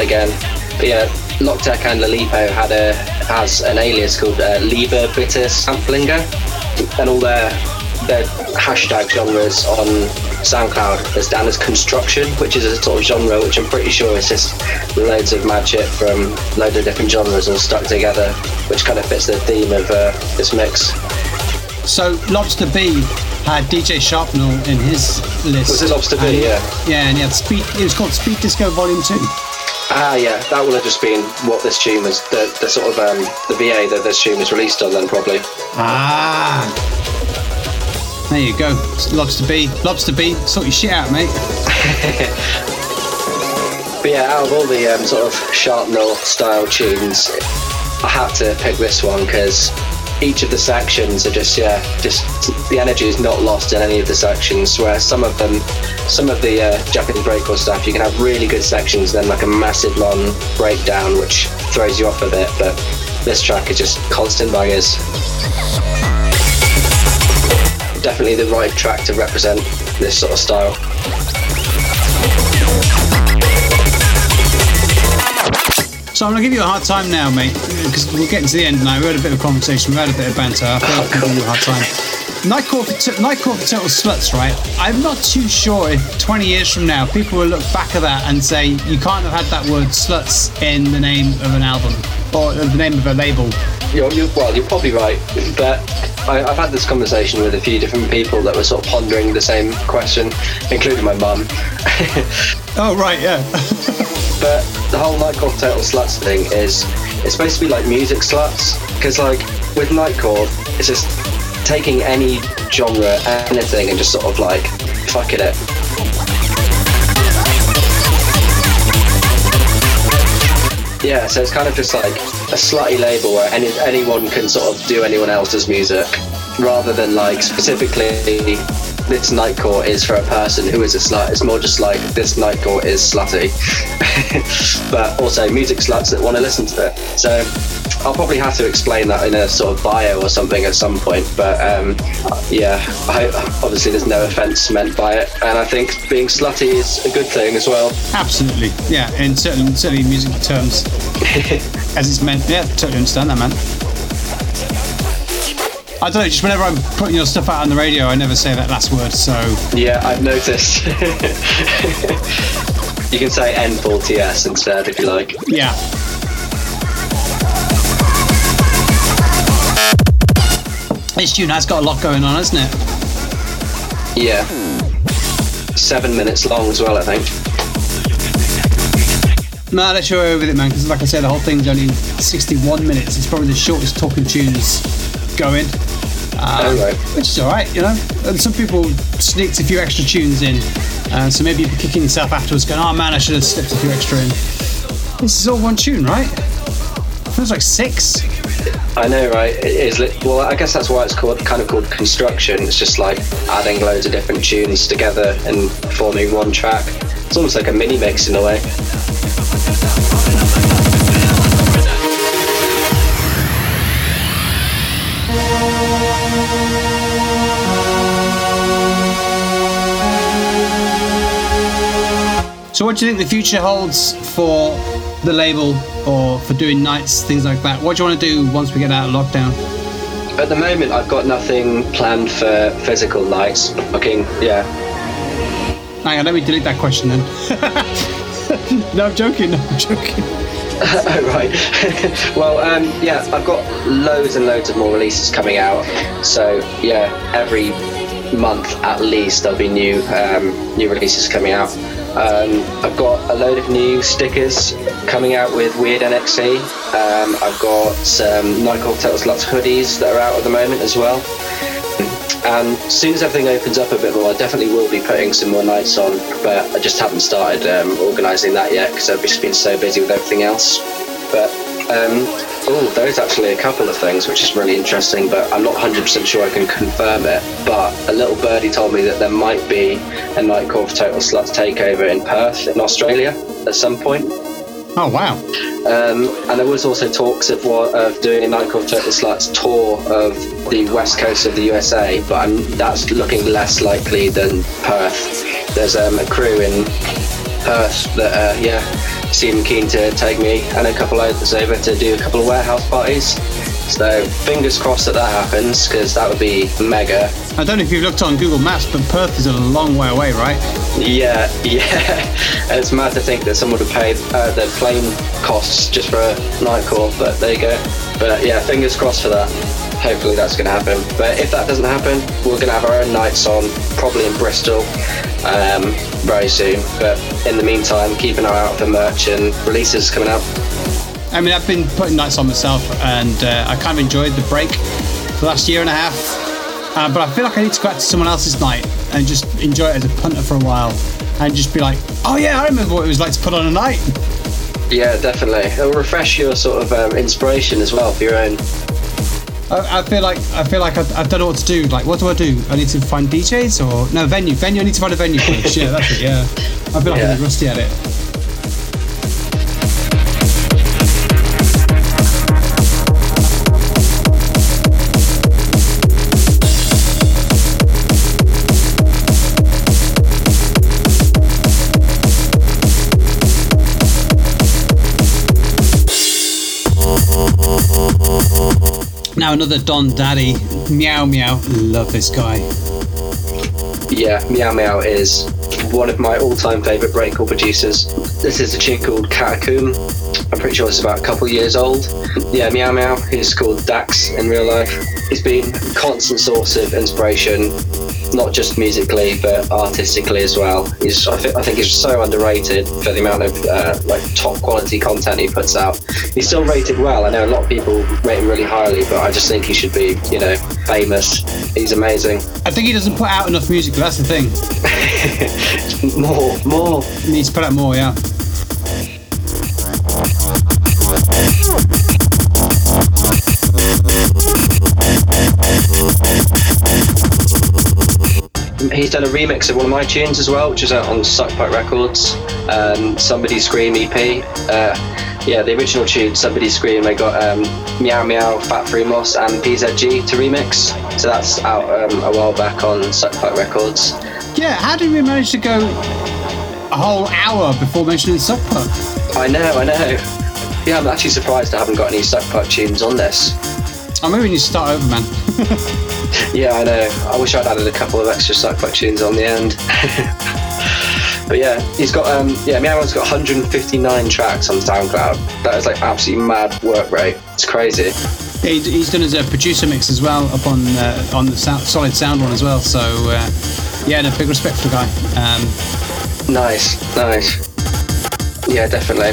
Again, but yeah, Loctek and Lilipo had a has an alias called uh, Lieber Bitter Samplinger, and all their their hashtag genres on SoundCloud is down as construction, which is a sort of genre which I'm pretty sure is just loads of mad shit from loads of different genres all stuck together, which kind of fits the theme of uh, this mix. So Lobsta-B had DJ Sharpnel in his list. Was it Lobsta-B? Yeah. Yeah, and he had Speed. It was called Speed Disco Volume Two. Ah, yeah, that will have just been what this tune was, the, the sort of um, the VA that this tune was released on, then probably. Ah. There you go. Lobsta-B. Lobster B. Sort your shit out, mate. But yeah, out of all the um, sort of sharp Sharpnel style tunes, I had to pick this one because each of the sections are just yeah, just the energy is not lost in any of the sections. where some of them, some of the uh, Japanese breakcore stuff, you can have really good sections, then like a massive long breakdown which throws you off a bit. But this track is just constant bangers. Definitely the right track to represent this sort of style. So I'm gonna give you a hard time now, mate, because we're getting to the end now. We had a bit of conversation, we had a bit of banter. I feel like I can give you a hard time. Nightcore for, t- Nightcore for Total Sluts, right? I'm not too sure if 20 years from now people will look back at that and say you can't have had that word sluts in the name of an album or the name of a label. You're, you're, well, you're probably right, but I, I've had this conversation with a few different people that were sort of pondering the same question, including my mum. Oh, right, yeah. but the whole Nightcore Total Sluts thing is it's supposed to be like music sluts because like with Nightcore it's just taking any genre, anything, and just sort of like fucking it. Yeah, so it's kind of just like a slutty label where any, anyone can sort of do anyone else's music, rather than like specifically this nightcore is for a person who is a slut. It's more just like this nightcore is slutty, but also music sluts that want to listen to it. So I'll probably have to explain that in a sort of bio or something at some point. But um, yeah, I, obviously there's no offence meant by it, and I think being slutty is a good thing as well. Absolutely, yeah, and certainly, certainly in music terms, as it's meant. Yeah, totally understand that, man. I don't know, just whenever I'm putting your stuff out on the radio, I never say that last word, so. Yeah, I've noticed. you can say N4TS instead if you like. Yeah. This tune has got a lot going on, hasn't it? Yeah. Seven minutes long as well, I think. No, let's show over with it, man, because like I said, the whole thing's only 61 minutes. It's probably the shortest talking tunes going. Right. Which is alright, you know. And some people sneaked a few extra tunes in. Uh, so maybe you'll be kicking yourself afterwards going, oh man, I should have slipped a few extra in. This is all one tune, right? Feels like six. I know, right? It is. Li- well, I guess that's why it's called kind of called construction. It's just like adding loads of different tunes together and forming one track. It's almost like a mini mix in a way. So, what do you think the future holds for the label or for doing nights, things like that? What do you want to do once we get out of lockdown? At the moment, I've got nothing planned for physical nights. Looking, yeah. Hang on, let me delete that question then. no, I'm joking. No, I'm joking. oh, right. well, um, yeah, I've got loads and loads of more releases coming out. So yeah, every month at least there'll be new um, new releases coming out. Um, I've got a load of new stickers coming out with Weird NXE. Um, I've got some Nightcore Total Sluts hoodies that are out at the moment as well. And as soon as everything opens up a bit more, I definitely will be putting some more nights on, but I just haven't started um, organising that yet because I've just been so busy with everything else. But oh, there's actually a couple of things which is really interesting, but I'm not 100% sure I can confirm it. But a little birdie told me that there might be a Nightcore for Total Sluts takeover in Perth in Australia at some point. Oh, wow. Um, and there was also talks of what, of doing a Nightcore for Total Sluts tour of the west coast of the USA, but I'm, that's looking less likely than Perth. There's um, a crew in Perth that, uh, yeah, seem keen to take me and a couple others over to do a couple of warehouse parties. So fingers crossed that that happens because that would be mega. I don't know if you've looked on Google Maps, but Perth is a long way away, right? Yeah, yeah. it's mad to think that someone would pay uh, their plane costs just for a night call, but there you go. But yeah, fingers crossed for that. Hopefully that's going to happen. But if that doesn't happen, we're going to have our own nights on, probably in Bristol, um, very soon. But in the meantime, keep an eye out for merch and releases coming out. I mean, I've been putting nights on myself, and uh, I kind of enjoyed the break for the last year and a half. Uh, but I feel like I need to go out to someone else's night and just enjoy it as a punter for a while, and just be like, "Oh yeah, I remember what it was like to put on a night." Yeah, definitely. It'll refresh your sort of um, inspiration as well for your own. I, I feel like I feel like I, I don't know what to do. Like, what do I do? I need to find DJs or no venue? Venue. I need to find a venue yeah, that's it. Yeah, I feel like Yeah. I'm rusty at it. Now another Don Daddy, Meow Meow. Love this guy. Yeah, Meow Meow is one of my all-time favourite breakcore producers. This is a tune called KAT-A-COMBE. I'm pretty sure it's about a couple years old. Yeah, Meow Meow, who's called Dax in real life. He's been a constant source of inspiration, not just musically but artistically as well. He's, I, thi- I think he's so underrated for the amount of uh, like top quality content he puts out. He's still rated well. I know a lot of people rate him really highly, but I just think he should be, you know, famous. He's amazing. I think he doesn't put out enough music. That's the thing. more, more. He needs to put out more. Yeah. He's done a remix of one of my tunes as well, which is out on Suckpipe Records. Um, Somebody Scream EP. Uh, yeah, the original tune, Somebody Scream, they got um, Meow Meow, Fat Free Moss, and PZG to remix. So that's out um, a while back on Suckpipe Records. Yeah. How did we manage to go a whole hour before mentioning Suckpipe? I know, I know. Yeah, I'm actually surprised I haven't got any Suckpipe tunes on this. I'm we you to start over, man. Yeah, I know. I wish I'd added a couple of extra Suckpipe tunes on the end. but yeah, he's got um yeah, Meow Meow's got 159 tracks on SoundCloud. That is like absolutely mad work rate. It's crazy. He's, done as a producer mix as well up on uh, on the sound, Solid Sound one as well. So uh, yeah, no, big respect for the guy. Um, Nice, nice. Yeah, definitely.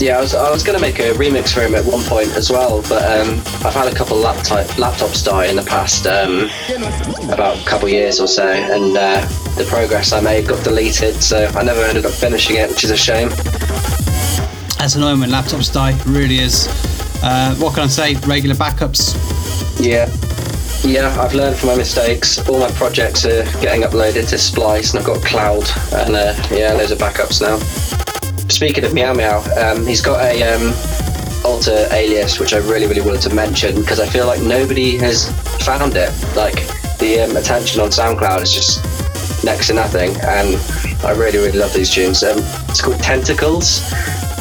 Yeah, I was, I was going to make a remix for him at one point as well, but um, I've had a couple of laptop, laptops die in the past um, about a couple of years or so, and uh, the progress I made got deleted, so I never ended up finishing it, which is a shame. that's annoying when laptops die. it Really is. Uh, what can I say? Regular backups. Yeah. Yeah, I've learned from my mistakes. All my projects are getting uploaded to Splice, and I've got Cloud, and uh, yeah, loads of backups now. Speaking of Meow Meow, um, he's got a um, alter alias which I really, really wanted to mention because I feel like nobody has found it. Like the um, attention on SoundCloud is just next to nothing, and I really, really love these tunes. Um, it's called Tentacles.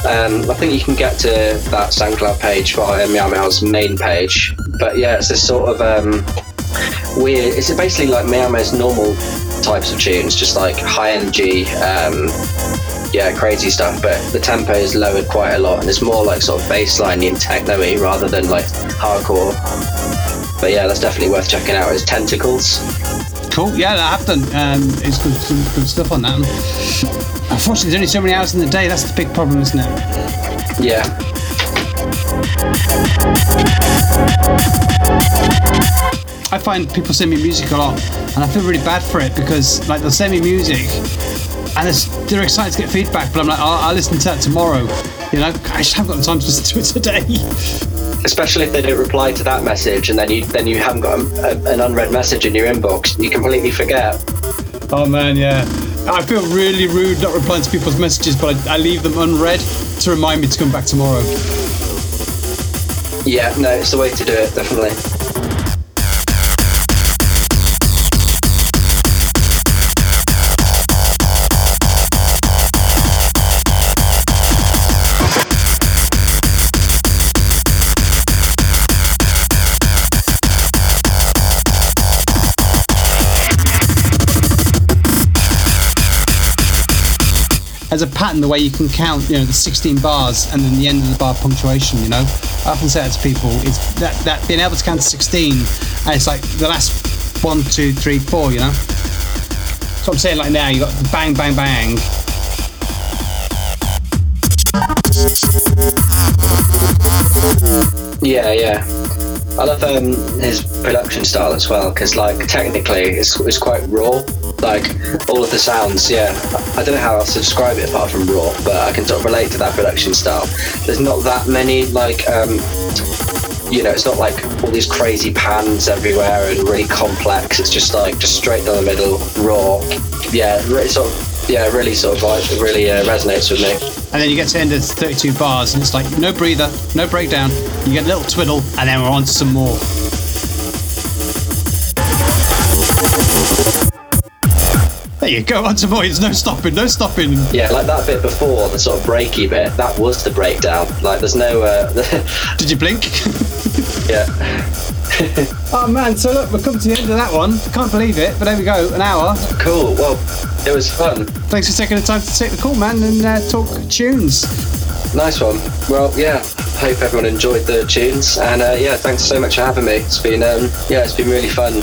Um, I think you can get to that SoundCloud page via Meow Meow's main page. But yeah, it's this sort of um, weird. It's basically like Meow Meow's normal types of tunes, just like high energy, um, yeah, crazy stuff. But the tempo is lowered quite a lot, and it's more like sort of bassline and techno-y rather than like hardcore. But yeah, that's definitely worth checking out. It's Tentacles. Cool. Yeah, I have done. Um, it's good, some good stuff on that. Unfortunately, there's only so many hours in the day. That's the big problem, isn't it? Yeah. I find people send me music a lot, and I feel really bad for it because like they'll send me music, and it's, they're excited to get feedback, but I'm like, I'll, I'll listen to that tomorrow. You know, I just haven't got the time to listen to it today. Especially if they don't reply to that message, and then you then you haven't got a, a, an unread message in your inbox. You completely forget. Oh man, yeah. I feel really rude not replying to people's messages, but I, I leave them unread to remind me to come back tomorrow. Yeah, no, it's the way to do it, definitely. As a pattern, the way you can count, you know, the 16 bars and then the end of the bar punctuation, you know. I often say that to people, is that, that being able to count to 16, and it's like the last one, two, three, four, you know. So I'm saying like now, you got bang, bang, bang. Yeah, yeah. I love um, his production style as well because, like, technically, it's, it's quite raw. Like all of the sounds, yeah. I don't know how else to describe it apart from raw, but I can sort of relate to that production style. There's not that many like, um, you know, it's not like all these crazy pans everywhere and really complex. It's just like just straight down the middle, raw. Yeah, really sort of, yeah, really sort of like it really uh, resonates with me. And then you get to the end of 32 bars, and it's like no breather, no breakdown. You get a little twiddle, and then we're on to some more. You go, on to. There's no stopping, no stopping. Yeah, like that bit before, the sort of breaky bit, that was the breakdown. Like, there's no. Uh, Did you blink? Yeah. Oh man, so look, we're coming to the end of that one. Can't believe it, but there we go, an hour. Cool. Well, it was fun. Thanks for taking the time to take the call, man, and uh, talk tunes. Nice one. Well, yeah. Hope everyone enjoyed the tunes, and uh, yeah, thanks so much for having me. It's been um, yeah, it's been really fun,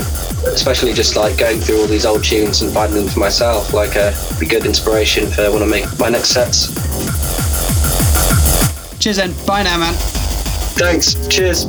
especially just like going through all these old tunes and finding them for myself. Like, uh, be good inspiration for when I make my next sets. Cheers and Bye now, man. Thanks. Cheers.